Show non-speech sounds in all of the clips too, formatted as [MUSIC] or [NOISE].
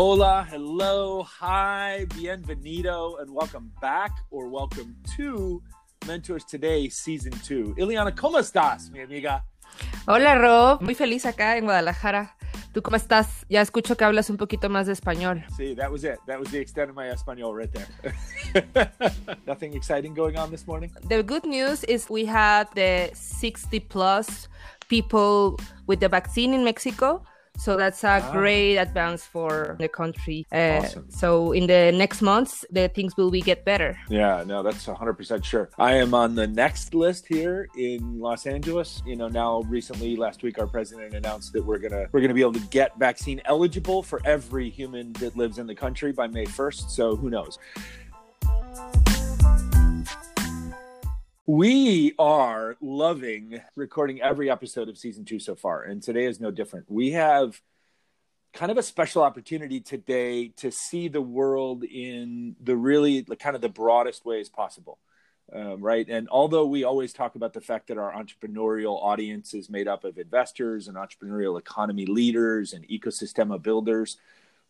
Hola, hello, hi, bienvenido, and welcome back or welcome to Mentors Today Season 2. Ileana, ¿cómo estás, mi amiga? Hola, Rob. Muy feliz acá en Guadalajara. ¿Tú cómo estás? Ya escucho que hablas un poquito más de español. Sí, that was it. That was the extent of my español right there. [LAUGHS] Nothing exciting going on this morning? The good news is we had the 60 plus people with the vaccine in Mexico. So that's a ah. great advance for the country. Uh, awesome. So in the next months, the things will be get better. Yeah, no, that's 100% sure. I am on the next list here in Los Angeles. You know, now recently last week our president announced that we're gonna we're gonna be able to get vaccine eligible for every human that lives in the country by May 1st. So who knows? We are loving recording every episode of season two so far, and today is no different. We have kind of a special opportunity today to see the world in the really kind of the broadest ways possible. Um, right. And although we always talk about the fact that our entrepreneurial audience is made up of investors and entrepreneurial economy leaders and ecosystem builders,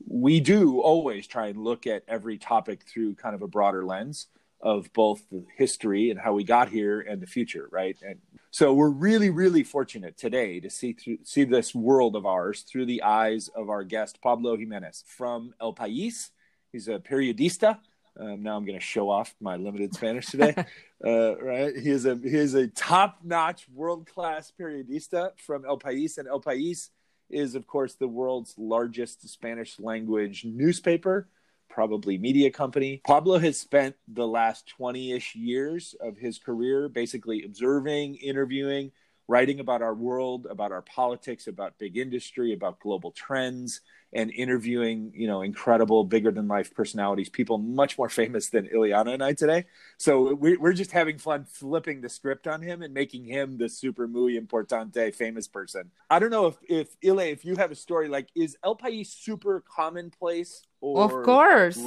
we do always try and look at every topic through kind of a broader lens of both the history and how we got here and the future, right? And so we're really, really fortunate today to see through, see this world of ours through the eyes of our guest Pablo Jimenez from El País. He's a periodista. Um, now I'm going to show off my limited Spanish today, [LAUGHS] uh, right? He is a he is a top notch, world class periodista from El País, and El País is, of course, the world's largest Spanish language newspaper probably media company. Pablo has spent the last 20 ish years of his career basically observing, interviewing, writing about our world, about our politics, about big industry, about global trends, and interviewing, you know, incredible, bigger than life personalities, people much more famous than Ileana and I today. So we're just having fun flipping the script on him and making him the super muy importante famous person. I don't know if, if Ile, if you have a story like, is El País super commonplace? Or of course.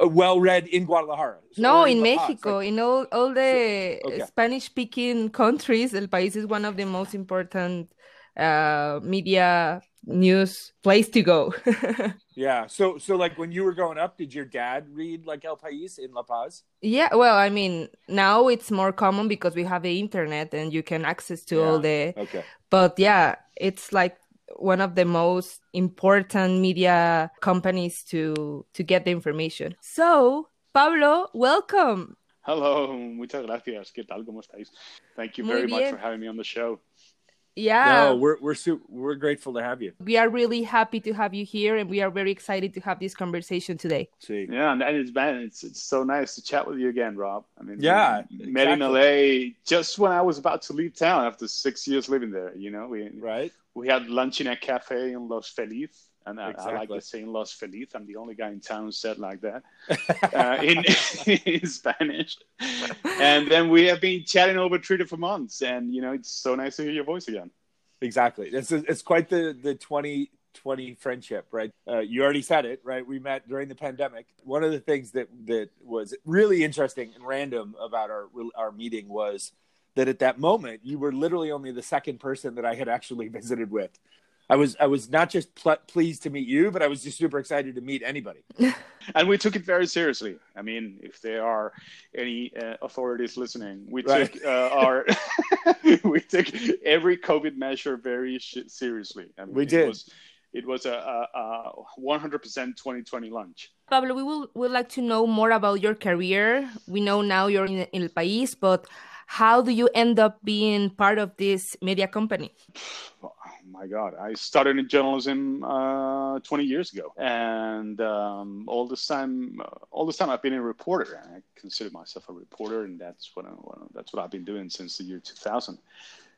Uh, well read in Guadalajara. No, in, in Mexico, like, in all, all the so, okay. Spanish speaking countries, El País is one of the most important uh, media news place to go. [LAUGHS] yeah. So, so like when you were growing up, did your dad read like El País in La Paz? Yeah. Well, I mean, now it's more common because we have the internet and you can access to yeah. all the. Okay. But yeah, it's like one of the most important media companies to to get the information. So, Pablo, welcome. Hello, muchas gracias. ¿Qué tal? ¿Cómo estáis? Thank you very much for having me on the show. Yeah. No, we're we're su- we're grateful to have you. We are really happy to have you here, and we are very excited to have this conversation today. See. Yeah, and it's been it's it's so nice to chat with you again, Rob. I mean, yeah, met exactly. in LA just when I was about to leave town after six years living there. You know, we right. We had lunch in a cafe in Los Feliz, and I, exactly. I like to say Los Feliz. I'm the only guy in town who said like that [LAUGHS] uh, in, [LAUGHS] in Spanish. And then we have been chatting over three for months, and you know it's so nice to hear your voice again. Exactly. It's it's quite the the twenty twenty friendship, right? Uh, you already said it, right? We met during the pandemic. One of the things that that was really interesting and random about our our meeting was that at that moment you were literally only the second person that I had actually [LAUGHS] visited with. I was I was not just pl- pleased to meet you, but I was just super excited to meet anybody. [LAUGHS] and we took it very seriously. I mean, if there are any uh, authorities listening, we right. took uh, our [LAUGHS] we took every COVID measure very sh- seriously. I mean, we did. It was, it was a, a, a 100% 2020 lunch. Pablo, we will would like to know more about your career. We know now you're in, in El País, but how do you end up being part of this media company? [SIGHS] my God, I started in journalism uh, 20 years ago, and um, all this time, uh, all this time I've been a reporter. And I consider myself a reporter, and that's what, I, that's what I've been doing since the year 2000.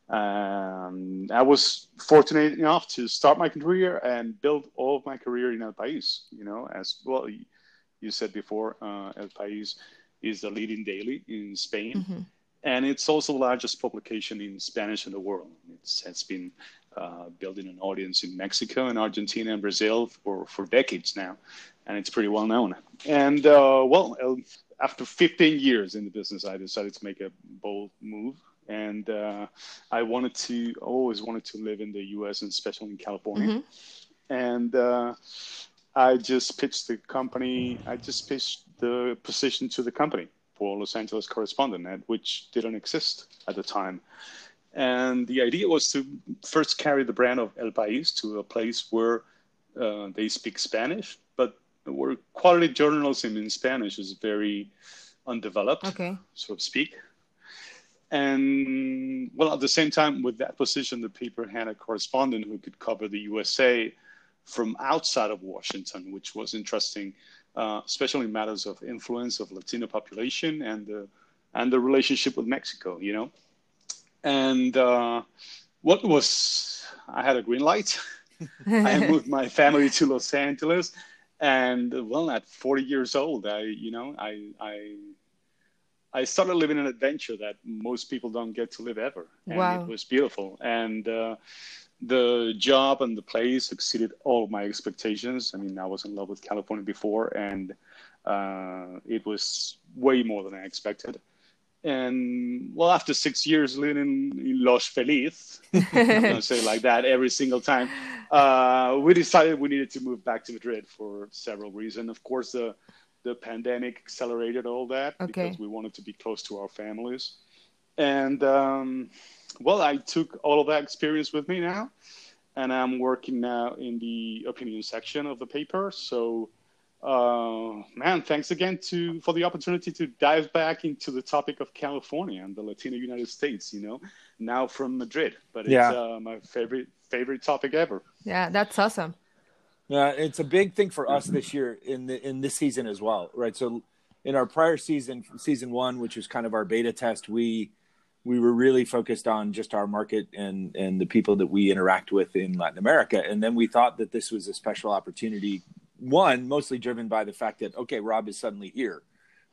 Um, I was fortunate enough to start my career and build all of my career in El País. You know, as well, you said before, uh, El País is the leading daily in Spain. Mm-hmm and it's also the largest publication in Spanish in the world. It's, it's been uh, building an audience in Mexico and Argentina and Brazil for, for decades now, and it's pretty well known. And uh, well, after 15 years in the business, I decided to make a bold move. And uh, I wanted to, always wanted to live in the U.S. and especially in California. Mm-hmm. And uh, I just pitched the company. I just pitched the position to the company for Los Angeles correspondent, which didn't exist at the time. And the idea was to first carry the brand of El País to a place where uh, they speak Spanish, but where quality journalism in Spanish is very undeveloped, okay. so to speak. And well, at the same time, with that position, the paper had a correspondent who could cover the USA from outside of Washington, which was interesting, uh, especially matters of influence of Latino population and the and the relationship with Mexico. You know, and uh, what was I had a green light. [LAUGHS] I moved my family to Los Angeles, and well, at 40 years old, I you know I I I started living an adventure that most people don't get to live ever, and wow. it was beautiful. And uh, the job and the place exceeded all my expectations. I mean, I was in love with California before, and uh, it was way more than I expected. And well, after six years living in Los Feliz, I'm gonna say like that every single time, uh, we decided we needed to move back to Madrid for several reasons. Of course, the the pandemic accelerated all that okay. because we wanted to be close to our families. And um, well, I took all of that experience with me now, and I'm working now in the opinion section of the paper. So, uh, man, thanks again to for the opportunity to dive back into the topic of California and the Latino United States. You know, now from Madrid, but it's Yeah. uh, my favorite favorite topic ever. Yeah, that's awesome. Yeah, it's a big thing for us this year in the in this season as well, right? So in our prior season, season one, which was kind of our beta test, we we were really focused on just our market and and the people that we interact with in Latin America, and then we thought that this was a special opportunity. One, mostly driven by the fact that okay, Rob is suddenly here,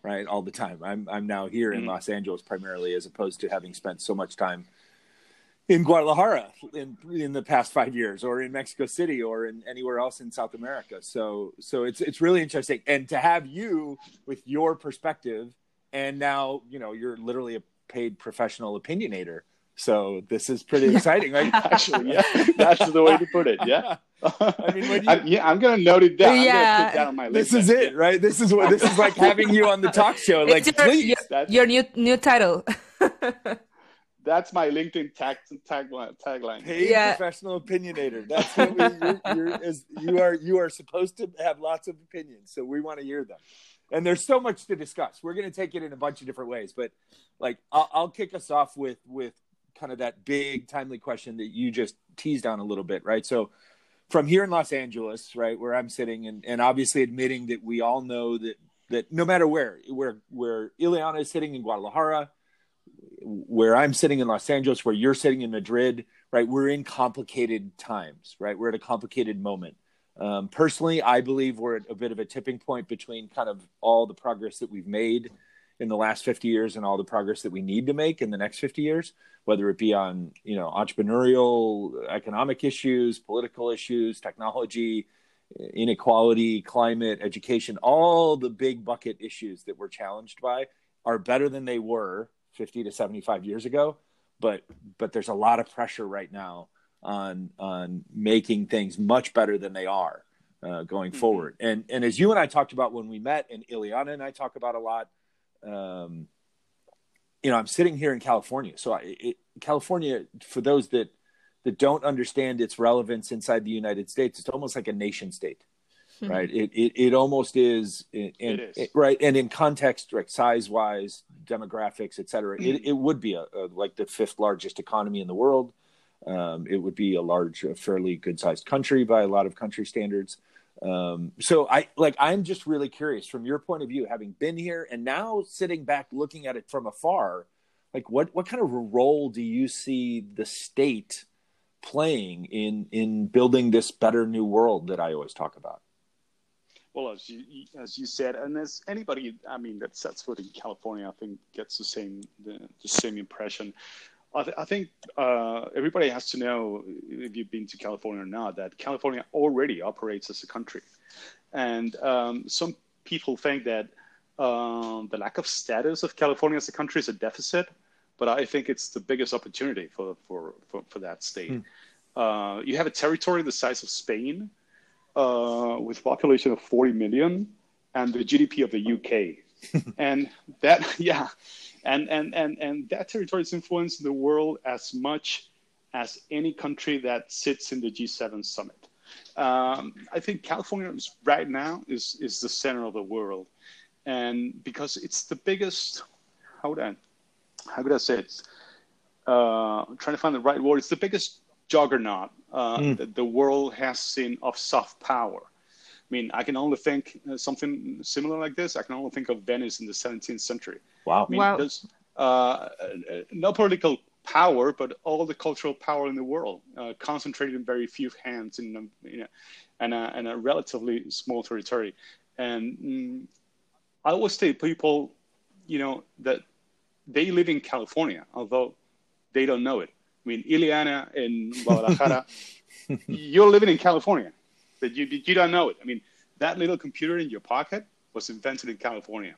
right, all the time. I'm I'm now here in Mhm. Los Angeles primarily, as opposed to having spent so much time in Guadalajara in in the past five years, or in Mexico City, or in anywhere else in South America. So so it's it's really interesting, and to have you with your perspective, and now you know you're literally a paid professional opinionator. So this is pretty exciting, right? [LAUGHS] Actually, yeah, [LAUGHS] that's the way to put it. Yeah. I mean, when [LAUGHS] you- I'm, yeah, I'm gonna note it down. I'm Yeah. put that on my this is it, right? This is what this is like having you on the talk show. Like, It's your, please, your, That's- your new new title. [LAUGHS] That's my LinkedIn tag tagline. Tagline. paid Yeah. professional opinionator. That's what we, you're, you're, is, you are. You are supposed to have lots of opinions, so we want to hear them. And there's so much to discuss. We're going to take it in a bunch of different ways, but like I'll, I'll kick us off with with kind of that big timely question that you just teased on a little bit, right? So from here in Los Angeles, right, where I'm sitting, and, and obviously admitting that we all know that that no matter where where where Ileana is sitting in Guadalajara, where I'm sitting in Los Angeles, where you're sitting in Madrid, right? We're in complicated times, right? We're at a complicated moment. Um, personally, I believe we're at a bit of a tipping point between kind of all the progress that we've made in the last 50 years and all the progress that we need to make in the next 50 years, whether it be on, you know, entrepreneurial, economic issues, political issues, technology, inequality, climate, education, all the big bucket issues that we're challenged by are better than they were 50 to 75 years ago but but there's a lot of pressure right now on on making things much better than they are uh, going Mhm. forward and and as you and I talked about when we met and Ileana and I talk about a lot um you know I'm sitting here in California. So I, it, California for those that that don't understand its relevance inside the United States it's almost like a nation state right? It, it it almost is in, in- It is. it- right? And in context like size wise demographics et cetera Mm-hmm. it, it would be a, a like the fifth largest economy in the world. Um, it would be a large a fairly good sized country by a lot of country standards um, so i like i'm just really curious from your point of view having been here and now sitting back looking at it from afar like what what kind of role do you see the state playing in in building this better new world that i always talk about Well, as you as you said, and as anybody, I mean, that sets foot in California, I think gets the same the, the same impression. I, th- I think uh, everybody has to know if you've been to California or not that California already operates as a country, and um, some people think that um, the lack of status of California as a country is a deficit, but I think it's the biggest opportunity for for for, for that state. Uh, you have a territory the size of Spain uh, with population of 40 million and the GDP of the UK. [LAUGHS] and that, [LAUGHS] yeah, and, and, and, and that territory is influencing the world as much as any country that sits in the G7 summit. Um, I think California right now is, is the center of the world. And because it's the biggest, how would I, how could I say it? Uh, I'm trying to find the right word. It's the biggest juggernaut uh, mm. that the world has seen of soft power. I mean, I can only think uh, something similar like this. I can only think of Venice in the 17th century. Wow. I mean, wow. There's uh, no political power, but all the cultural power in the world uh, concentrated in very few hands in, a, in, a, in, a, in a relatively small territory. And mm, I always say people, you know, that they live in California, although they don't know it. I mean, Ileana in [LAUGHS] Guadalajara, you're living in California, but you, you don't know it. I mean, that little computer in your pocket was invented in California,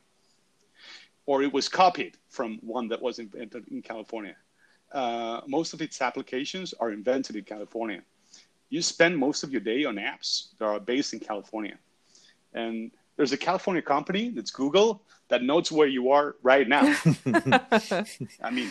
or it was copied from one that was invented in California. Uh, most of its applications are invented in California. You spend most of your day on apps that are based in California. And there's a California company that's Google that knows where you are right now. [LAUGHS] I mean,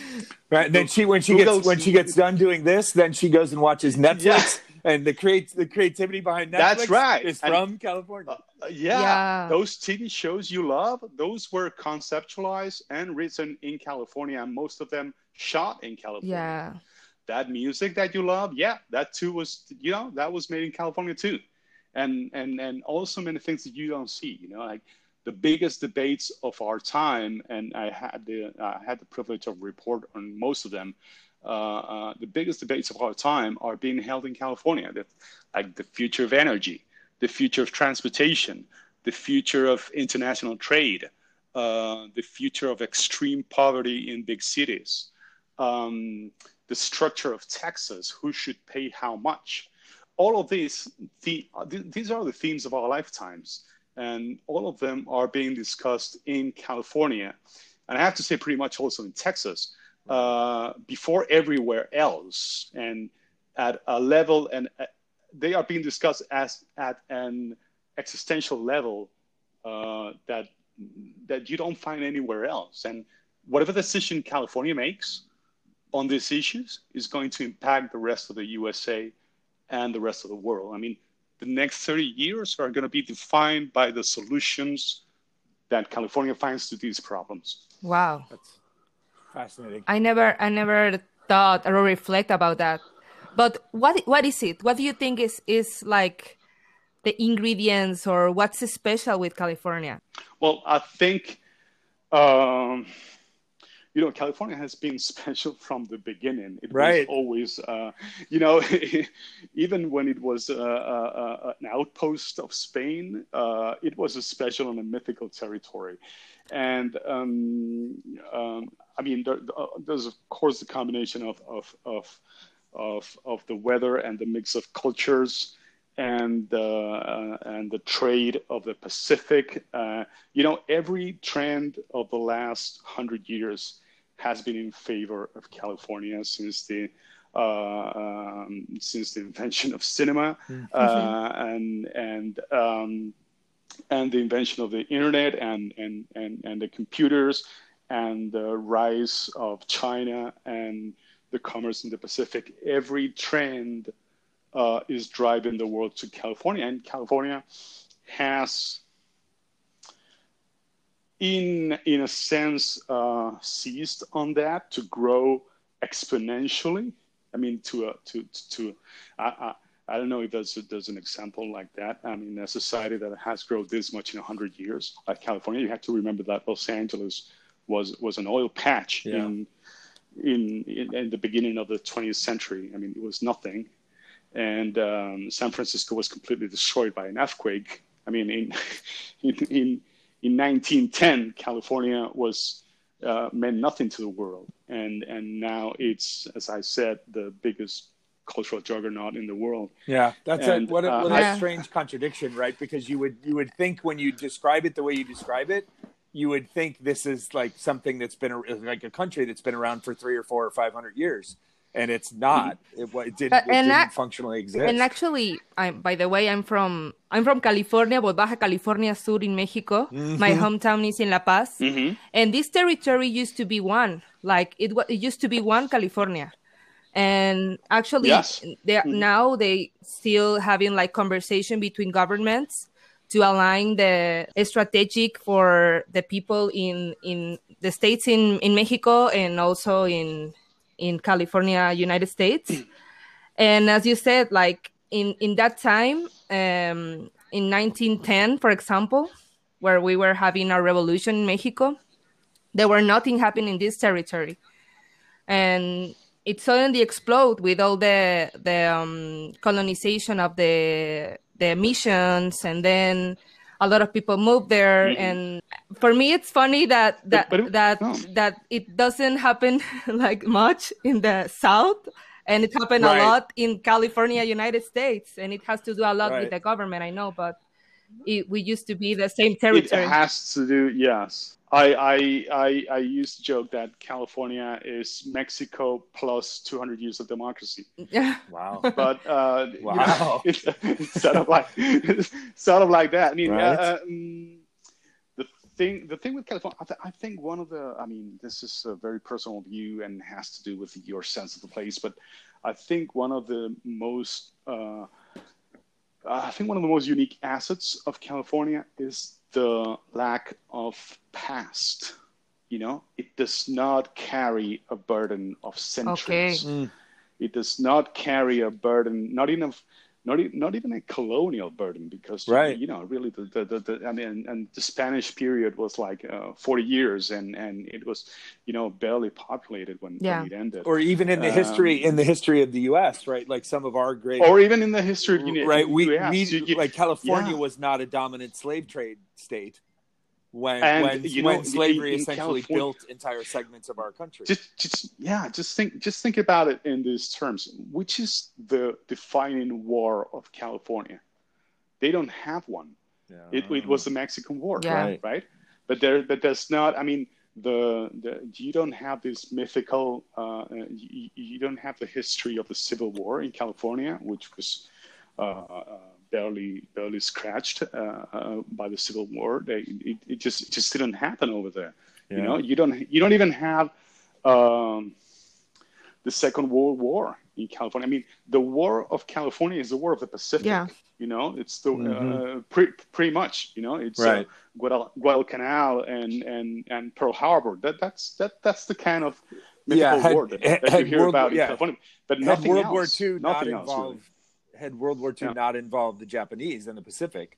right. Then she when she Google's, gets when she gets done doing this, then she goes and watches Netflix. Yeah. And the create the creativity behind Netflix that's right. is from and, California. Uh, yeah. yeah, those TV shows you love, those were conceptualized and written in California, and most of them shot in California. Yeah, that music that you love, yeah, that too was you know that was made in California too and and and also many things that you don't see. You know, like the biggest debates of our time, and I had the I had the privilege of report on most of them. Uh, uh, the biggest debates of our time are being held in California. That, like the future of energy, the future of transportation, the future of international trade, uh, the future of extreme poverty in big cities, um, the structure of taxes, who should pay how much, all of these, the, these are the themes of our lifetimes, and all of them are being discussed in California, and I have to say, pretty much also in Texas, uh, before everywhere else, and at a level, and uh, they are being discussed as at an existential level uh, that that you don't find anywhere else, and whatever decision California makes on these issues is going to impact the rest of the USA and the rest of the world. I mean, the next 30 years are going to be defined by the solutions that California finds to these problems. Wow. That's fascinating. I never I never thought or reflect about that. But what what is it? What do you think is is like the ingredients or what's special with California? Well, I think um, you know, California has been [LAUGHS] special from the beginning. It right. was always, uh, you know, [LAUGHS] even when it was uh, uh, uh, an outpost of Spain, uh, it was a special and a mythical territory. And um, um, I mean, there, uh, there's of course the combination of of of of, of the weather and the mix of cultures and uh, and the trade of the Pacific. Uh, you know, every trend of the last hundred years has been in favor of California since the uh, um, since the invention of cinema mm-hmm. uh, and and um, and the invention of the internet and and and, and the computers and the rise of China and the commerce in the Pacific. Every trend uh, is driving the world to California, and California has in in a sense uh, seized on that to grow exponentially. I mean, to to to I, I don't know if there's there's an example like that. I mean, a society that has grown this much in hundred years, like California, you have to remember that Los Angeles was was an oil patch yeah. in, in, in in the beginning of the 20th century. I mean, it was nothing, and um, San Francisco was completely destroyed by an earthquake. I mean, in [LAUGHS] in, in in 1910, California was uh, meant nothing to the world, and and now it's, as I said, the biggest cultural juggernaut in the world. Yeah, that's and, a, what a, uh, what a yeah. strange contradiction, right? Because you would you would think when you describe it the way you describe it, you would think this is like something that's been a, like a country that's been around for three or four or five hundred years, and it's not. It, it didn't, it didn't I, functionally exist. And actually, I, by the way, I'm from I'm from California, but Baja California Sur in Mexico. Mm-hmm. My hometown is in La Paz, mm-hmm. and this territory used to be one. Like it, it used to be one California, and actually, yes. they mm-hmm. now they still having like conversation between governments to align the strategic for the people in in the states in in Mexico and also in in California, United States. and as you said, like in in that time, um, in 1910, for example, where we were having a revolution in Mexico, there were nothing happening in this territory, and it suddenly exploded with all the the um, colonization of the the missions, and then a lot of people move there mm-hmm. and for me it's funny that that but, but it, that no. that it doesn't happen [LAUGHS] like much in the south and it happened right. a lot in california united states and it has to do a lot right. with the government i know but it, we used to be the same territory it has to do yes I, I, I, I used to joke that California is Mexico plus 200 years of democracy. Yeah. [LAUGHS] Wow. But uh, wow. You know, it's, [LAUGHS] it's, sort of like [LAUGHS] sort of like that. I mean, right. uh, um, the thing the thing with California, I, th- I, think one of the, I mean, this is a very personal view and has to do with your sense of the place, but I think one of the most uh, I think one of the most unique assets of California is the lack of past. You know, it does not carry a burden of centuries. Okay. Mm. It does not carry a burden, not even of not, not even a colonial burden because right. you know really the, the, the, the, I mean and the Spanish period was like uh, 40 years and and it was you know barely populated when, yeah. when it ended or even in the um, history in the history of the US right like some of our great or even in the history of the right we, US, we you, like California yeah. was not a dominant slave trade state when and, when, you know, when slavery in, in essentially California, built entire segments of our country. Just, just yeah, just think just think about it in these terms. Which is the defining war of California? They don't have one. Yeah. It, it was the Mexican War, yeah. right? Right. But there, but there's not. I mean, the, the you don't have this mythical. Uh, you, you, don't have the history of the Civil War in California, which was. Uh, uh, barely barely scratched uh, uh, by the Civil War. They, it, it, just it just didn't happen over there. Yeah. You know, you don't you don't even have um, the Second World War in California. I mean, the War of California is the War of the Pacific. Yeah. You know, it's the mm-hmm. uh, pretty pretty much. You know, it's uh, right. uh, Guadalcanal and and and Pearl Harbor. That that's that that's the kind of mythical yeah, had, war that, that you hear World, about in yeah. California. But nothing World else. War II not involved had World War II yeah. not involved the Japanese and the Pacific,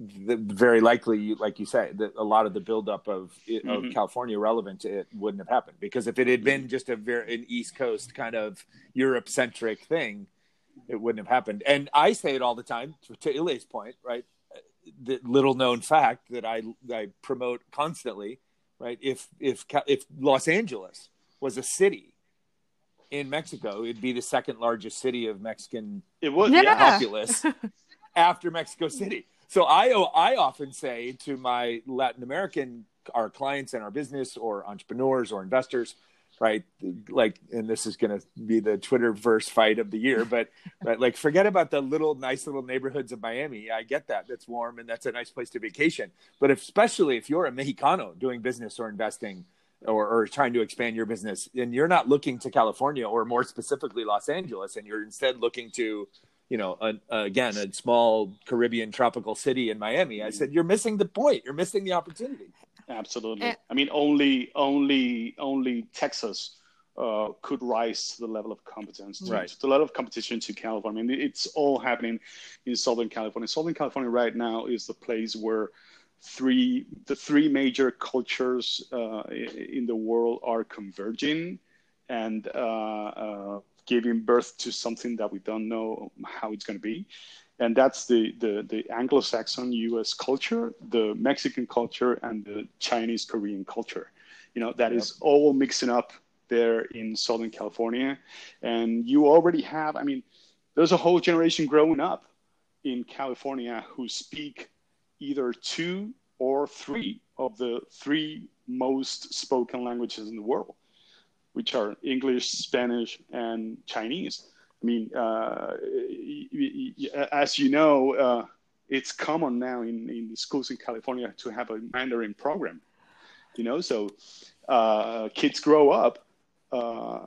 the, very likely, like you say, that a lot of the buildup of, mm-hmm. of California relevant to it wouldn't have happened. Because if it had been just a very an East Coast kind of Europe centric thing, it wouldn't have happened. And I say it all the time to Ile's point, right? The little known fact that I I promote constantly, right? If if if Los Angeles was a city in Mexico, it'd be the second largest city of Mexican it would, yeah. populace [LAUGHS] after Mexico City. So I I often say to my Latin American our clients and our business or entrepreneurs or investors, right? Like, and this is going to be the Twitter verse fight of the year, but [LAUGHS] right, like forget about the little nice little neighborhoods of Miami. I get that that's warm and that's a nice place to vacation, but especially if you're a Mexicano doing business or investing or, or trying to expand your business and you're not looking to California or more specifically Los Angeles and you're instead looking to you know a, again a small Caribbean tropical city in Miami I said you're missing the point you're missing the opportunity absolutely eh. I mean only only only Texas uh, could rise to the level of competence, to, right. to the level of competition to California. I mean, it's all happening in Southern California. Southern California right now is the place where three the three major cultures uh, in the world are converging and uh, uh, giving birth to something that we don't know how it's going to be. And that's the, the, the anglo-saxon us culture the mexican culture and the chinese korean culture. You know that yep. is all mixing up there in southern california. And you already have i mean there's a whole generation growing up in california who speak either two or three of the three most spoken languages in the world. which are English, Spanish, and Chinese. I mean, uh, as you know, uh, it's common now in, in schools in California to have a Mandarin program. You know, so uh, kids grow up uh,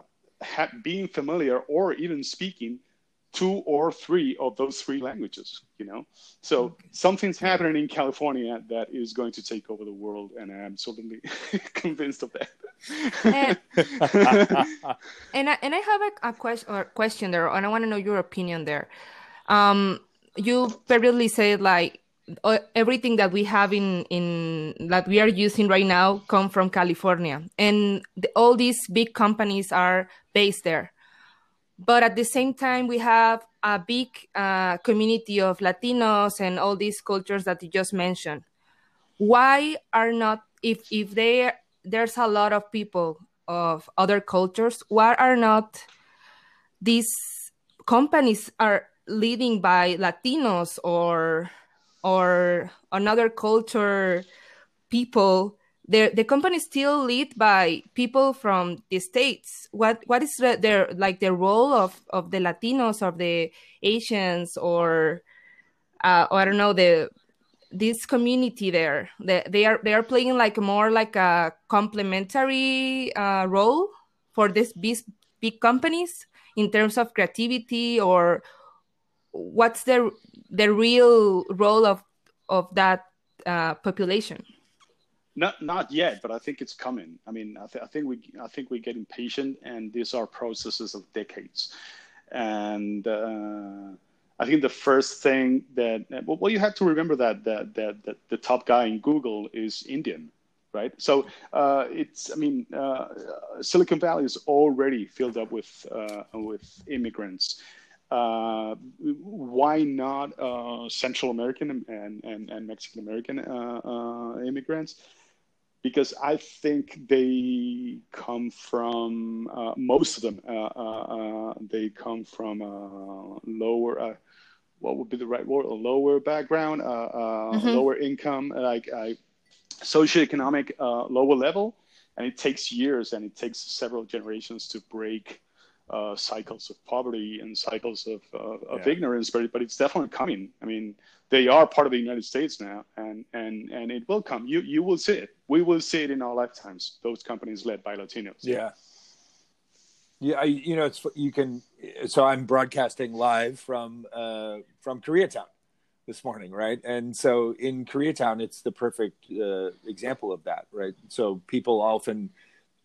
being familiar or even speaking two or three of those three languages you know? So something's happening in california that is going to take over the world and i'm certainly [LAUGHS] convinced of that. And, [LAUGHS] and, I, and I have a, a question or question there and i want to know your opinion there. Um you previously said like uh, everything that we have in in that we are using right now come from california and the, all these big companies are based there but at the same time we have a big uh, community of latinos and all these cultures that you just mentioned. Why are not if if they there's a lot of people of other cultures why are not these companies are leading by latinos or or another culture people the the company is still led by people from the states. What what is the, their like the role of of the latinos or the asians or uh, or i don't know the this community there? They, they are they are playing like more like a complementary uh, role for this big big companies in terms of creativity or what's the the real role of of that uh, population not not yet, but I think it's coming. I mean, I, th- I think we I think we're getting patient, and these are processes of decades. And uh, I think the first thing that well, you have to remember that that that, that the top guy in Google is Indian, right? So uh, it's I mean, uh, Silicon Valley is already filled up with uh, with immigrants. Uh, why not uh, Central American and, and, and Mexican American uh, immigrants? Because I think they come from uh, most of them. Uh, uh, uh they come from uh, lower. Uh, what would be the right word? A lower background, mm-hmm. lower income, like socioeconomic lower level, and it takes years and it takes several generations to break uh, cycles of poverty and cycles of, uh, of yeah. ignorance, but but it's definitely coming. I mean, they are part of the United States now, and and and it will come. You you will see it. We will see it in our lifetimes. Those companies led by Latinos. Yeah. Yeah, I, you know, it's you can. So I'm broadcasting live from uh, from Koreatown this morning, right? And so in Koreatown, it's the perfect uh, example of that, right? So people often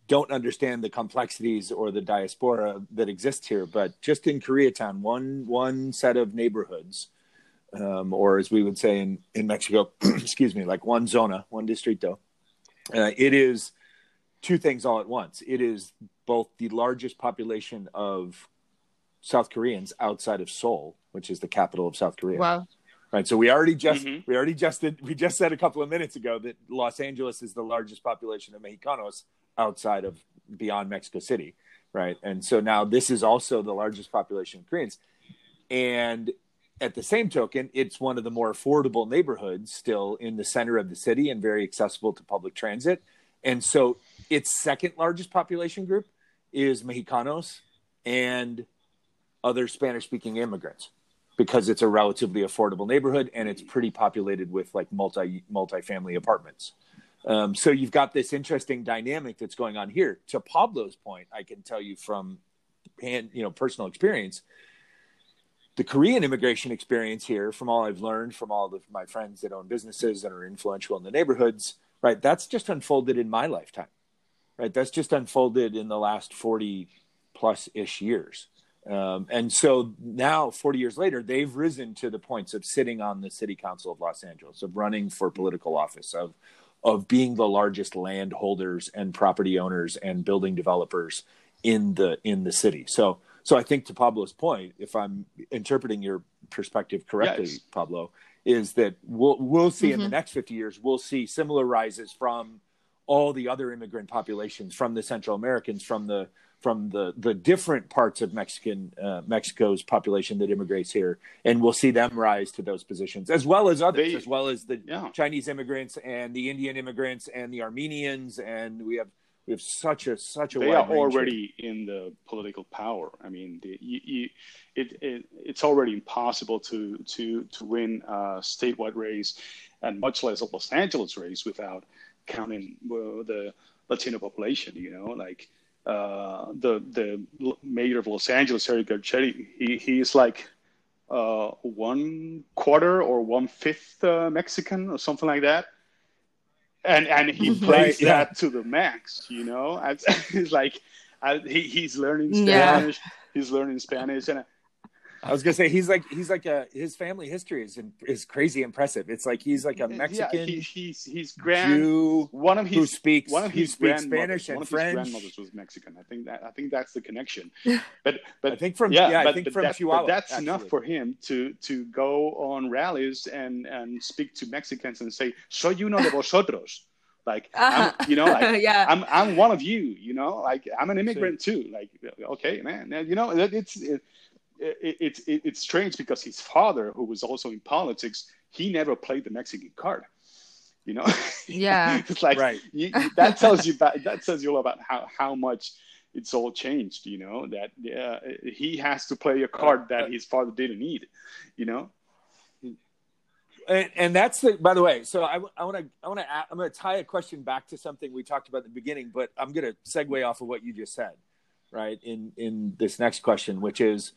don't understand the complexities or the diaspora that exists here. But just in Koreatown, one one set of neighborhoods, um, or as we would say in in Mexico, [CLEARS THROAT] excuse me, like one zona, one distrito. Uh, it is two things all at once. It is both the largest population of South Koreans outside of Seoul, which is the capital of South Korea. Wow. Right. So we already just mm-hmm. we already just did, we just said a couple of minutes ago that Los Angeles is the largest population of Mexicanos outside of beyond Mexico City, right? And so now this is also the largest population of Koreans. And at the same token, it's one of the more affordable neighborhoods still in the center of the city and very accessible to public transit. And so its second largest population group is Mexicanos and other Spanish speaking immigrants because it's a relatively affordable neighborhood and it's pretty populated with like multi multi-family apartments. Um, so you've got this interesting dynamic that's going on here. To Pablo's point, I can tell you from hand, you know, personal experience, the Korean immigration experience here, from all I've learned from all of my friends that own businesses and are influential in the neighborhoods, right? That's just unfolded in my lifetime, right? That's just unfolded in the last 40 plus ish years. Um, and so now, 40 years later, they've risen to the points of sitting on the city council of Los Angeles, of running for political office, of of being the largest landholders and property owners and building developers in the in the city. So so I think to Pablo's point, if I'm interpreting your perspective correctly, yes. Pablo, is that we'll we'll see mm-hmm. in the mm-hmm. next 50 years we'll see similar rises from all the other immigrant populations from the Central Americans from the from the the different parts of Mexican uh, Mexico's population that immigrates here, and we'll see them rise to those positions as well as others, they, as well as the yeah. Chinese immigrants and the Indian immigrants and the Armenians, and we have We have such a such a. They are already in the political power. I mean, the, you, you, it, it, it's already impossible to to to win a statewide race, and much less a Los Angeles race without counting well, the Latino population. You know, like uh, the the mayor of Los Angeles, Eric Garcetti, he he is like uh, one quarter or one fifth uh, Mexican or something like that and and he [LAUGHS] plays right, yeah. that to the max. You know, it's [LAUGHS] like I, he, he's learning Spanish. Yeah. He's learning Spanish, and I was gonna say he's like he's like a his family history is is crazy impressive. It's like he's like a Mexican. Yeah, he, he's he's grand. Jew one of his who speaks one of his speaks Spanish and one of French. His grandmothers was Mexican. I think that I think that's the connection. [LAUGHS] But but I think from yeah, yeah but, I think from that, Chihuahua. that's actually. enough for him to to go on rallies and and speak to Mexicans and say soy uno de vosotros. Like, [LAUGHS] uh-huh. you know, like, [LAUGHS] yeah. I'm, I'm one of you, you know, like I'm an immigrant too. Like, okay, man, you know, it's, it, it, it, it, it's strange because his father, who was also in politics, he never played the Mexican card. You know, yeah, [LAUGHS] it's like right. You, that tells you about that tells you all about how how much it's all changed. You know that uh, he has to play a card that his father didn't need. You know, and, and that's the by the way so i want to i want to i'm going to tie a question back to something we talked about at the beginning but i'm going to segue off of what you just said right in in this next question which is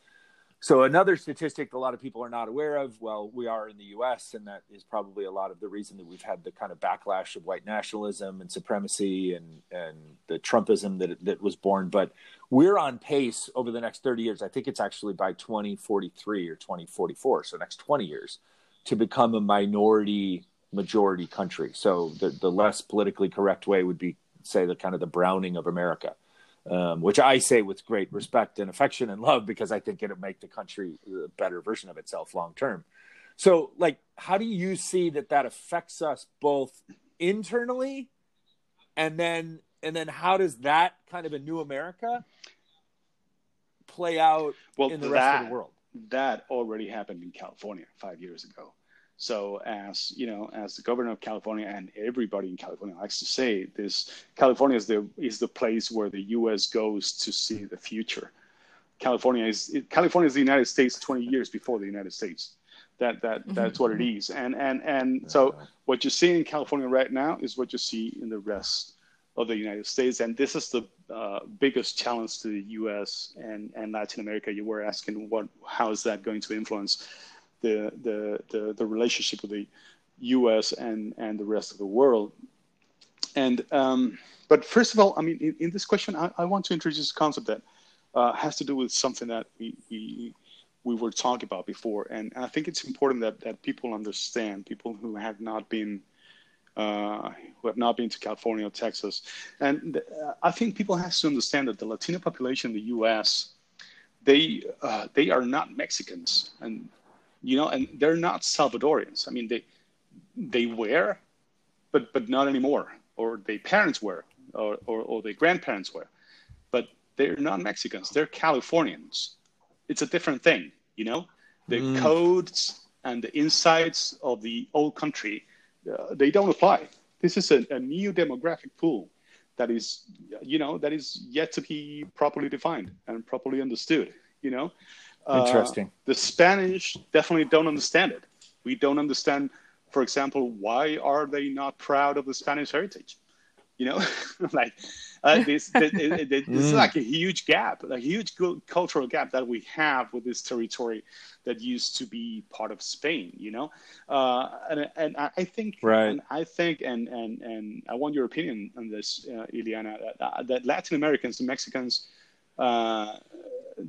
so another statistic a lot of people are not aware of well we are in the us and that is probably a lot of the reason that we've had the kind of backlash of white nationalism and supremacy and and the trumpism that that was born but we're on pace over the next 30 years i think it's actually by 2043 or 2044 so next 20 years to become a minority majority country. So the, the less politically correct way would be say the kind of the browning of America, um, which I say with great respect and affection and love because I think it'll make the country a better version of itself long term. So like, how do you see that that affects us both internally and then and then how does that kind of a new America play out well, in the that, rest of the world? that already happened in California five years ago. So as you know, as the governor of California and everybody in California likes to say, this California is the is the place where the U.S. goes to see the future. California is California is the United States 20 years before the United States. That that mm-hmm. that's what it is. And and and so what you see in California right now is what you see in the rest of the United States. And this is the uh, biggest challenge to the U.S. and, and Latin America. You were asking what, how is that going to influence the, the, the, the relationship with the U.S. and, and the rest of the world. And um, but first of all, I mean, in, in this question, I, I, want to introduce a concept that uh, has to do with something that we, we we were talking about before, and I think it's important that that people understand, people who have not been uh, who have not been to California or Texas. And uh, I think people have to understand that the Latino population in the U.S. they uh, they are not Mexicans, and you know, and they're not Salvadorians. I mean, they they were, but but not anymore. Or their parents were, or, or, or their grandparents were, but they're not Mexicans. They're Californians. It's a different thing, you know. The mm. codes and the insights of the old country uh, they don't apply. This is a, a, new demographic pool that is, you know, that is yet to be properly defined and properly understood. You know, interesting. The Spanish definitely don't understand it. We don't understand, for example, why are they not proud of the Spanish heritage? You know, [LAUGHS] like uh, [LAUGHS] this, this, this, this mm. is like a huge gap, a huge cultural gap that we have with this territory that used to be part of Spain. You know, uh, and and I think, right. and I think, and and and I want your opinion on this, uh, Ileana, that, that Latin Americans, the Mexicans, uh,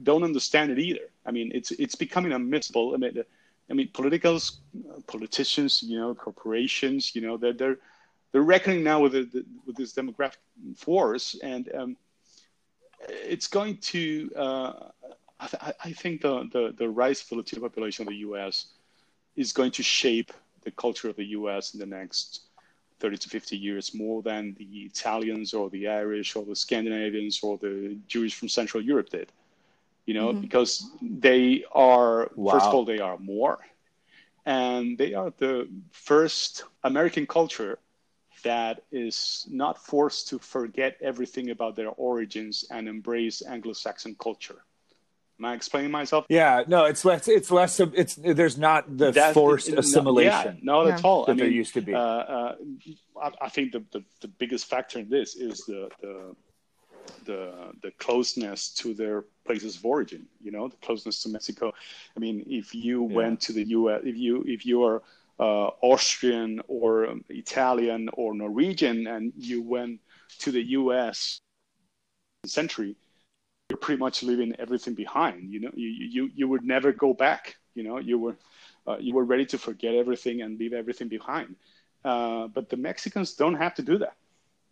don't understand it either. I mean, it's it's becoming unmissable. I mean, I mean, politicals, politicians, you know, corporations, you know, they're they're they're reckoning now with the, with this demographic force, and um, it's going to. Uh, I, th- I, think the, the the rise of the Latino population of the U.S. is going to shape the culture of the U.S. in the next 30 to 50 years more than the Italians or the Irish or the Scandinavians or the Jews from Central Europe did. You know, mm-hmm. because they are wow. first of all they are more, and they are the first American culture that is not forced to forget everything about their origins and embrace Anglo-Saxon culture. Am I explaining myself? Yeah, no, it's less. It's less. Of it's there's not the That's, forced assimilation. No, yeah, not at all. That I mean, there used to be. Uh, uh, I, I, think the, the, the biggest factor in this is the the the the closeness to their places of origin. You know, the closeness to Mexico. I mean, if you yeah. went to the U.S., if you if you are uh, Austrian or um, Italian or Norwegian, and you went to the U.S. century, you're pretty much leaving everything behind. You know, you you you would never go back. You know, you were uh, you were ready to forget everything and leave everything behind. Uh, but the Mexicans don't have to do that.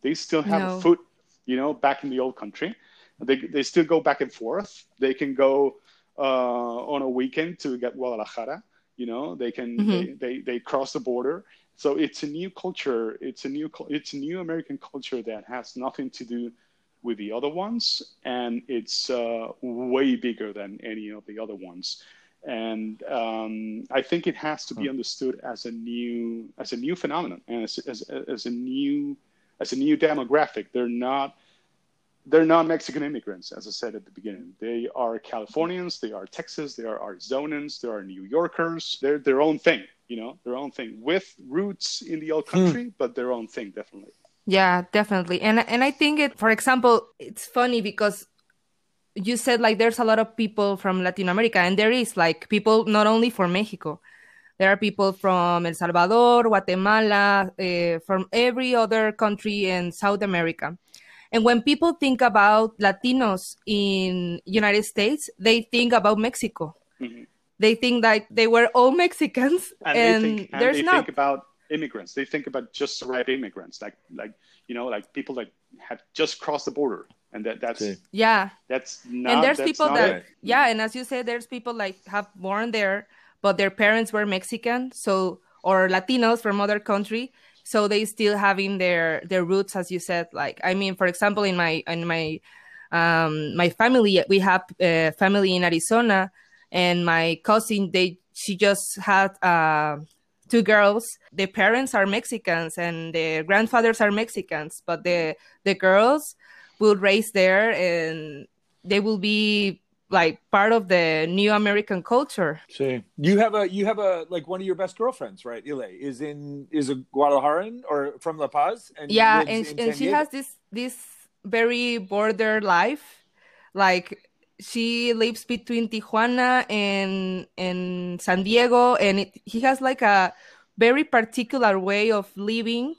They still have no. a foot, you know, back in the old country. They they still go back and forth. They can go uh, on a weekend to get Guadalajara you know they can mm-hmm. they, they, they cross the border so it's a new culture it's a new it's a new american culture that has nothing to do with the other ones and it's uh, way bigger than any of the other ones and um, i think it has to be understood as a new as a new phenomenon and as, as, as a new as a new demographic they're not they're not Mexican immigrants, as I said at the beginning. They are Californians, they are Texas, they are Arizonans, they are New Yorkers. They're their own thing, you know, their own thing with roots in the old hmm. country, mm. but their own thing, definitely. Yeah, definitely. And and I think it, for example, it's funny because you said like there's a lot of people from Latin America, and there is like people not only from Mexico. There are people from El Salvador, Guatemala, uh, from every other country in South America and when people think about Latinos in United States, they think about Mexico. Mm-hmm. They think that they were all Mexicans, and, and, they think, and there's they not. think about immigrants. They think about just the right immigrants, like like you know, like people that had just crossed the border, and that that's yeah, that's not. And there's people that yeah, and as you said, there's people like have born there, but their parents were Mexican, so or Latinos from other country, so they still having their their roots as you said like i mean for example in my in my um my family we have a family in arizona and my cousin they she just had uh two girls. The parents are mexicans and the grandfathers are mexicans but the the girls will raise there and they will be like part of the new American culture. See, you have a you have a like one of your best girlfriends, right? Ile is in is a Guadalajaran or from La Paz, and yeah, and and she has this this very border life, like she lives between Tijuana and and San Diego, and it, he has like a very particular way of living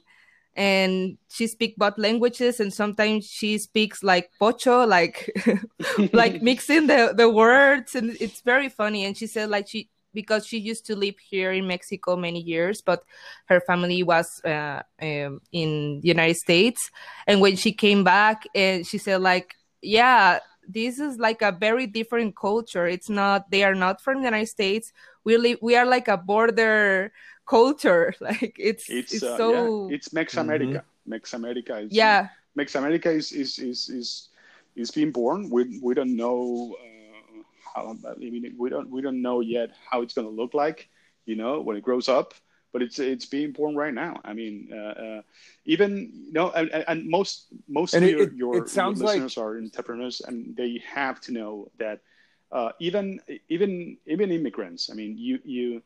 and she speaks both languages and sometimes she speaks like pocho like [LAUGHS] like [LAUGHS] mixing the the words and it's very funny and she said like she because she used to live here in Mexico many years, but her family was uh, um, in the United States. And when she came back, and she said, like, yeah, this is like a very different culture. It's not; they are not from the United States. We live, we are like a border culture. [LAUGHS] Like it's it's, it's uh, so yeah. it's Mex-America. Mm-hmm. Mex-America is yeah. Mex-America is is is is is being born. We we don't know uh, how. I mean, we don't we don't know yet how it's going to look like. You know, when it grows up. But it's it's being born right now. I mean, uh, uh, even you know, and, and most most and of it, your, your, it your listeners like... are entrepreneurs, and they have to know that uh, even even even immigrants. I mean, you you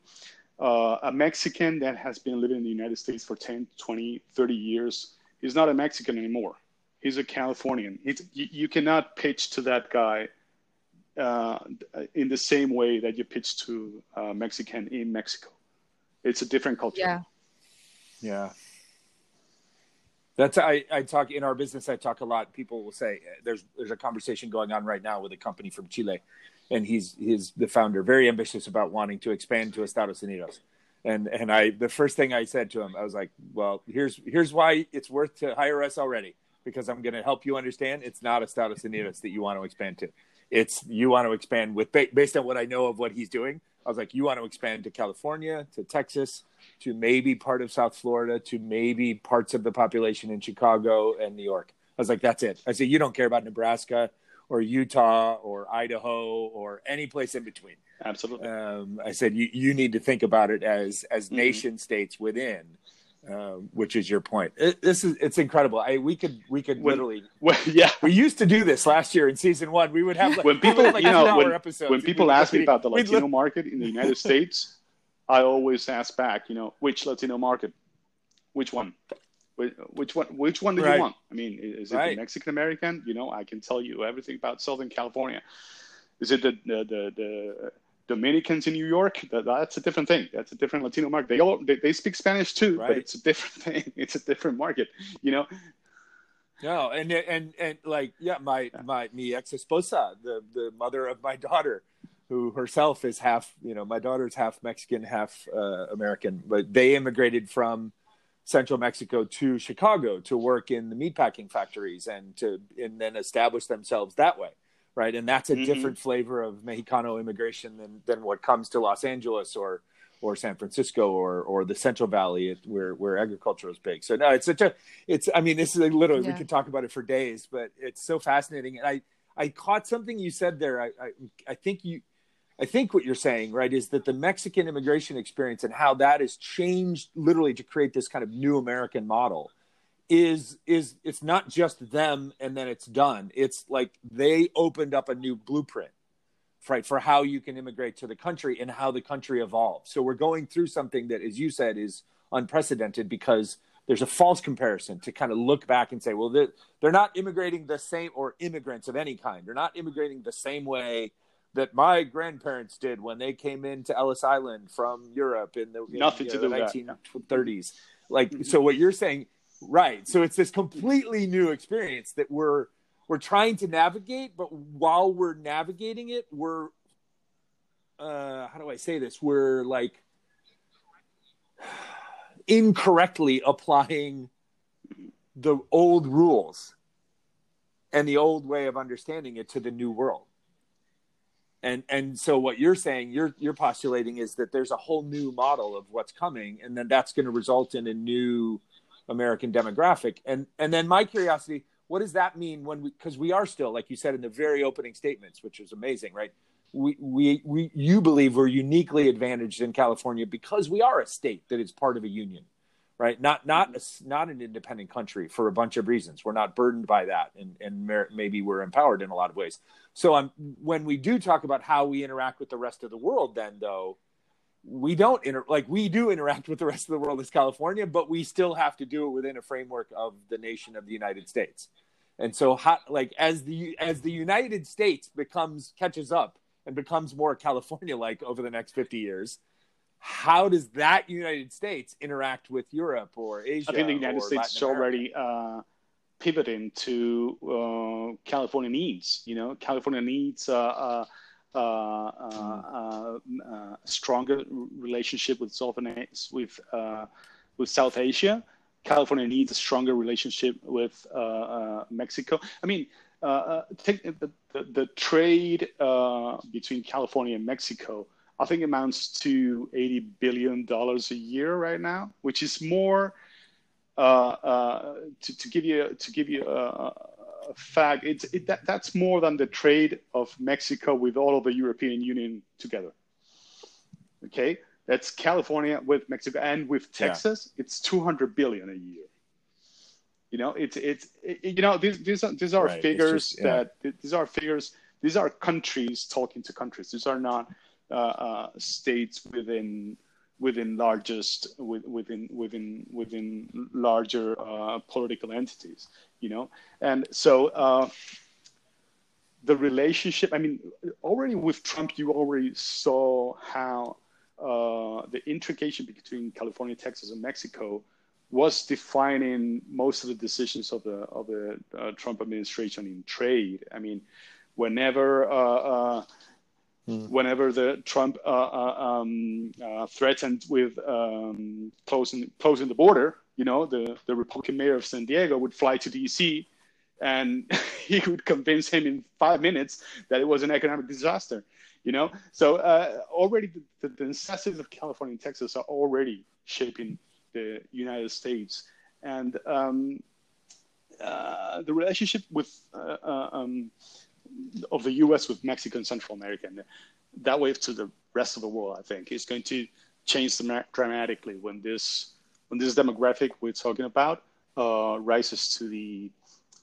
uh, a Mexican that has been living in the United States for 10, 20, 30 years is not a Mexican anymore. He's a Californian. you, you, cannot pitch to that guy uh, in the same way that you pitch to a Mexican in Mexico. It's a different culture. Yeah. Yeah. That's I, I talk in our business. I talk a lot. People will say there's there's a conversation going on right now with a company from Chile, and he's he's the founder, very ambitious about wanting to expand to Estados Unidos. And and I the first thing I said to him, I was like, well, here's here's why it's worth to hire us already because I'm going to help you understand it's not Estados Unidos that you want to expand to. It's you want to expand with based on what I know of what he's doing. I was like, you want to expand to California, to Texas, to maybe part of South Florida, to maybe parts of the population in Chicago and New York. I was like, that's it. I said, you don't care about Nebraska or Utah or Idaho or any place in between. Absolutely. Um, I said you you need to think about it as as mm-hmm. nation states within Um, which is your point. It, this is it's incredible. I we could we could when, literally [LAUGHS] when, yeah. We used to do this last year in season one. We would have like, when people like you know when, episodes. when people ask me about the Latino market in the United States, I always ask back, you know, which Latino market, which one, which one, which one do right. you want? I mean, is it right. the Mexican American? You know, I can tell you everything about Southern California. Is it the the the, the Dominicans in New York, that, that's a different thing. That's a different Latino market. They all they, they speak Spanish too, right. but it's a different [LAUGHS] thing. It's a different market, you know. No, and and and like yeah, my my mi ex esposa, the the mother of my daughter, who herself is half you know my daughter's half Mexican, half uh, American, but they immigrated from central Mexico to Chicago to work in the meatpacking factories and to and then establish themselves that way right? And that's a mm-hmm. different flavor of Mexicano immigration than than what comes to Los Angeles or or San Francisco or or the Central Valley where where agriculture is big. So no, it's such a it's I mean this is literally yeah. we could talk about it for days, but it's so fascinating. And I I caught something you said there. I I, I think you I think what you're saying, right, is that the Mexican immigration experience and how that has changed literally to create this kind of new American model is is it's not just them and then it's done. It's like they opened up a new blueprint right for how you can immigrate to the country and how the country evolves. So we're going through something that as you said is unprecedented because there's a false comparison to kind of look back and say well they're, they're not immigrating the same or immigrants of any kind. They're not immigrating the same way that my grandparents did when they came into Ellis Island from Europe in the, Nothing in, to do the 1930s. Like, so what you're saying, Right. So it's this completely new experience that we're we're trying to navigate, but while we're navigating it, we're uh how do I say this? We're like incorrectly applying the old rules and the old way of understanding it to the new world. And and so what you're saying, you're you're postulating is that there's a whole new model of what's coming, and then that's going to result in a new American demographic. And and then my curiosity, what does that mean when we because we are still, like you said in the very opening statements, which is amazing, right? We, we we you believe we're uniquely advantaged in California because we are a state that is part of a union, right? Not not a, not an independent country for a bunch of reasons. We're not burdened by that, and and maybe we're empowered in a lot of ways. So um, when we do talk about how we interact with the rest of the world, then though, we don't inter- like we do interact with the rest of the world as California, but we still have to do it within a framework of the nation of the United States. And so, how, like as the as the United States becomes catches up and becomes more California like over the next fifty years, how does that United States interact with Europe or Asia? I think the United States is already uh, pivoting to uh, California needs. You know, California needs. Uh, uh uh, uh, uh, stronger relationship with South with with South Asia. California needs a stronger relationship with Mexico. I mean, take the, the, the trade between California and Mexico. I think it amounts to eighty billion dollars a year right now, which is more. Uh, uh, to, to, give you to give you a, fact, it's it, that, that's more than the trade of Mexico with all of the European Union together. Okay, that's California with Mexico and with Texas. Yeah. It's 200 billion a year. You know, it's it's it, you know these these are, these are right. figures just, yeah. that these are figures. These are countries talking to countries. These are not states within within largest within within within larger uh, political entities you know? And so uh, the relationship i mean already with trump you already saw how uh, the intrication between california texas and mexico was defining most of the decisions of the of the uh, trump administration in trade. I mean whenever uh, uh, Mm. Whenever the Trump uh, uh, um, uh, threatened with um, closing closing the border, you know, the the Republican mayor of San Diego would fly to D.C. and [LAUGHS] he would convince him in five minutes that it was an economic disaster. You know, so uh, already the, the, necessities of California and Texas are already shaping the United States, and um, uh, the relationship with uh, um, of the U.S. with Mexico and Central America, and that way to the rest of the world, I think, is going to change dramatically when this when this demographic we're talking about uh, rises to the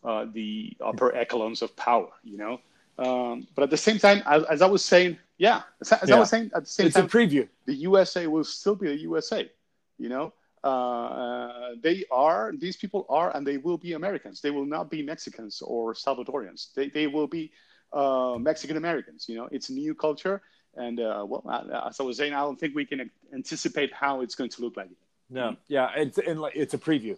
uh, the upper echelons of power, you know. Um, but at the same time, as, as I was saying, yeah, as, as yeah. I was saying, at the same it's time, a preview. The USA will still be the USA, you know. Uh, they are these people are and they will be Americans. They will not be Mexicans or Salvadorians. They they will be uh, Mexican Americans. You know, it's a new culture, and uh, well, as I was saying, I don't think we can anticipate how it's going to look like. No, yeah, it's it's a preview.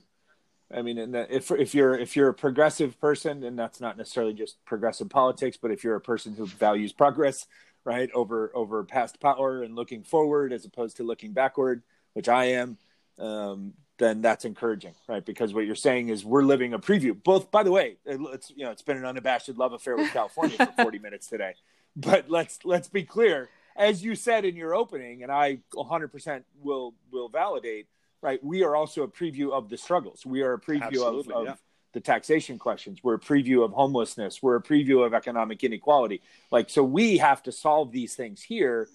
I mean, and if if you're if you're a progressive person, and that's not necessarily just progressive politics, but if you're a person who values progress, right, over over past power and looking forward as opposed to looking backward, which I am, um, then that's encouraging, right? Because what you're saying is we're living a preview. Both, by the way, it's you know it's been an unabashed love affair with California for 40 [LAUGHS] minutes today. But let's let's be clear, as you said in your opening, and I 100% will will validate, right? We are also a preview of the struggles. We are a preview of, of yeah. the taxation questions. We're a preview of homelessness. We're a preview of economic inequality. Like so, we have to solve these things here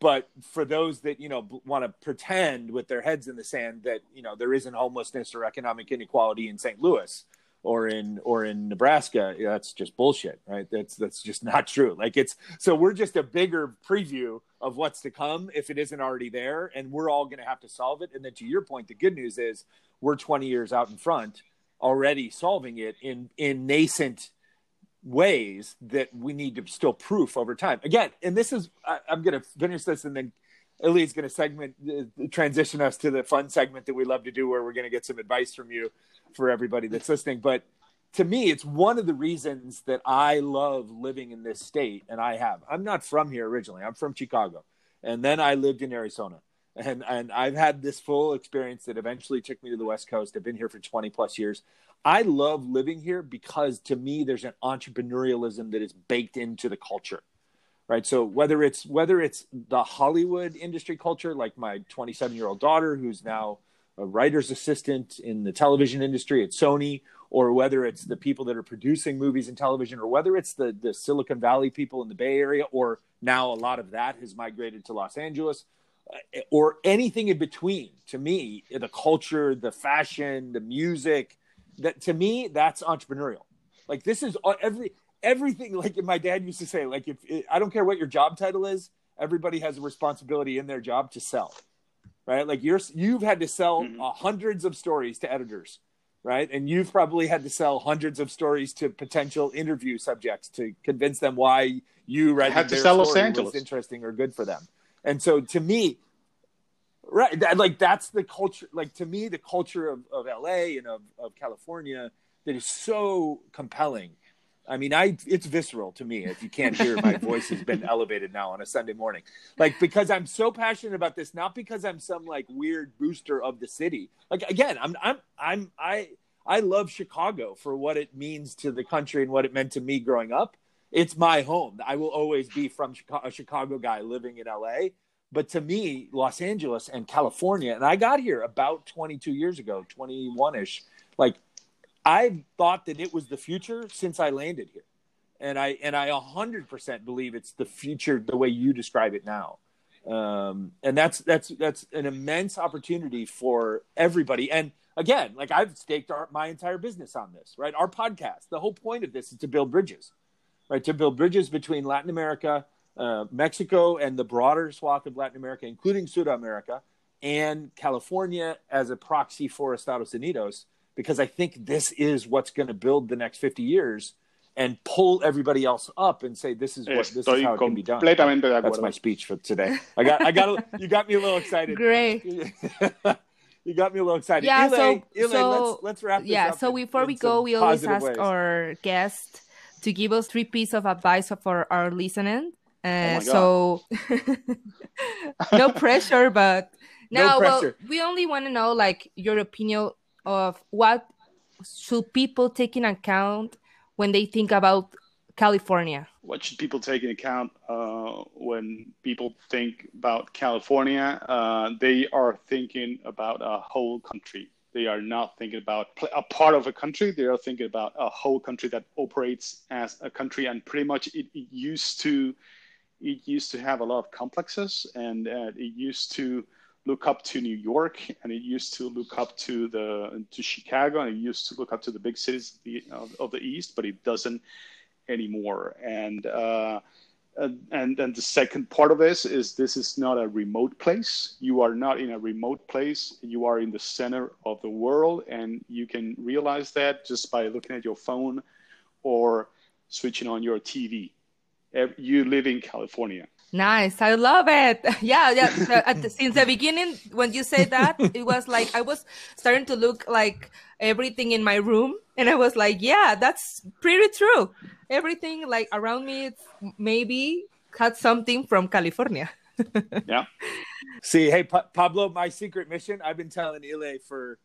but for those that you know want to pretend with their heads in the sand that you know there isn't homelessness or economic inequality in St. Louis or in or in Nebraska, that's just bullshit, right? That's that's just [LAUGHS] not true. Like it's so we're just a bigger preview of what's to come if it isn't already there, and we're all going to have to solve it. And then to your point, the good news is we're 20 years out in front already solving it in in nascent ways that we need to still proof over time. Again, and this is I, am going to finish this and then Ili's going to segment uh, transition us to the fun segment that we love to do where we're going to get some advice from you for everybody that's listening. But to me, it's one of the reasons that I love living in this state, and I have. I'm not from here originally. I'm from Chicago, and then I lived in Arizona, and and I've had this full experience that eventually took me to the West Coast. I've been here for 20 plus years. I love living here because to me there's an entrepreneurialism that is baked into the culture. Right? So whether it's whether it's the Hollywood industry culture like my 27-year-old daughter who's now a writer's assistant in the television industry at Sony or whether it's the people that are producing movies and television or whether it's the the Silicon Valley people in the Bay Area or now a lot of that has migrated to Los Angeles or anything in between to me the culture the fashion the music that to me that's entrepreneurial like this is every everything like my dad used to say like if i don't care what your job title is everybody has a responsibility in their job to sell right like you're you've had to sell mm-hmm. uh, hundreds of stories to editors right and you've probably had to sell hundreds of stories to potential interview subjects to convince them why you read had to sell Los Angeles. was interesting or good for them and so to me right that, like that's the culture like to me the culture of, of la and of, of california that is so compelling. I mean i it's visceral to me if you can't hear my [LAUGHS] voice has been elevated now on a sunday morning. Like because i'm so passionate about this not because i'm some like weird booster of the city. Like again i'm i'm i'm i i love chicago for what it means to the country and what it meant to me growing up. It's my home. I will always be from chicago, a chicago guy living in la but to me, Los Angeles and California, and I got here about 22 years ago, 21 ish. Like I thought that it was the future since I landed here. And I and I 100% believe it's the future the way you describe it now. Um, and that's that's that's an immense opportunity for everybody. And again, like I've staked our, my entire business on this, right? Our podcast. The whole point of this is to build bridges, right? To build bridges between Latin America uh, Mexico and the broader swath of Latin America, including South America and California as a proxy for Estados Unidos, because I think this is what's going to build the next 50 years and pull everybody else up and say this is what this is how it can be done. That's my speech for today. I got I got [LAUGHS] you got me a little excited. Great. [LAUGHS] you got me a little excited. Yeah, so, so let's, let's wrap Yeah, so before we go, we always ask ways. our guest to give us three pieces of advice for our listening. Uh, oh so [LAUGHS] no [LAUGHS] pressure, but now no well, we only want to know like your opinion of what should people take in account when they think about California. What should people take in account uh, when people think about California? Uh, they are thinking about a whole country. They are not thinking about a part of a country. They are thinking about a whole country that operates as a country, and pretty much it, it used to it used to have a lot of complexes and uh, it used to look up to New York, and it used to look up to the to Chicago, and it used to look up to the big cities of the, of, of the East, but it doesn't anymore. And uh, and then the second part of this is this is not a remote place. You are not in a remote place. You are in the center of the world, and you can realize that just by looking at your phone or switching on your TV. You live in California. Nice. I love it. [LAUGHS] Yeah, yeah. since the beginning, when you say that, it was like I was starting to look like everything in my room, and I was like, yeah, that's pretty true everything like around me maybe had something from California. [LAUGHS] yeah. See, hey pa- Pablo, my secret mission. I've been telling Ile for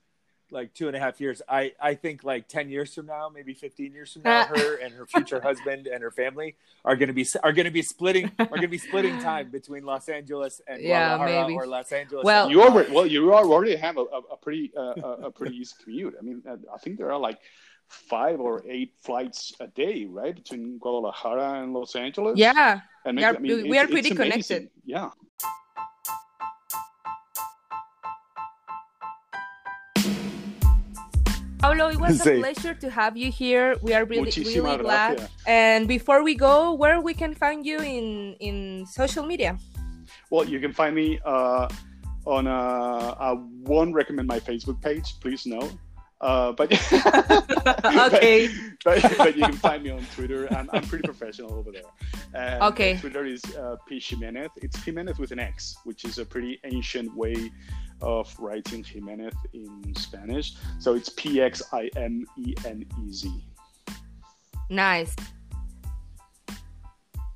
like two and a half years. I I think like ten years from now, maybe fifteen years from [LAUGHS] now, her and her future husband and her family are gonna be are gonna be splitting are gonna be splitting time between Los Angeles and yeah, maybe. or Los Angeles. Well, you already well you already have a, a, a pretty uh, a, a pretty easy commute. I mean, I think there are like five or eight flights a day, right, between Guadalajara and Los Angeles. Yeah, and maybe, I mean, we are pretty connected. Yeah. Pablo, it was [LAUGHS] a pleasure to have you here. We are really, really glad. And before we go, where we can find you in in social media? Well, you can find me uh, on. Uh, I won't recommend my Facebook page. Please no. Uh, but [LAUGHS] [LAUGHS] okay, but, but, but, you can find me on Twitter. I'm, I'm pretty professional over there. And okay. Twitter is uh, P Jimenez. It's Jimenez with an X, which is a pretty ancient way of writing Jimenez in Spanish. So it's P X I M E N E Z. Nice.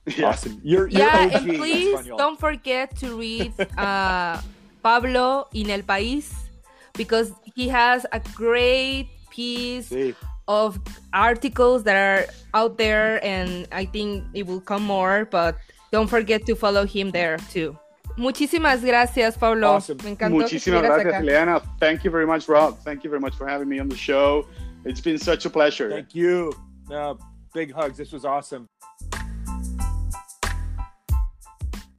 Yeah. Awesome. You're, you're yeah, OG. and please don't forget to read uh, Pablo in El País because he has a great piece sí. of articles that are out there, and I think it will come more. But don't forget to follow him there too. Muchísimas gracias, Pablo. Awesome. Me encantó Muchísimas gracias, Ileana. Thank you very much, Rob. Thank you very much for having me on the show. It's been such a pleasure. Thank you. Uh, big hugs. This was awesome.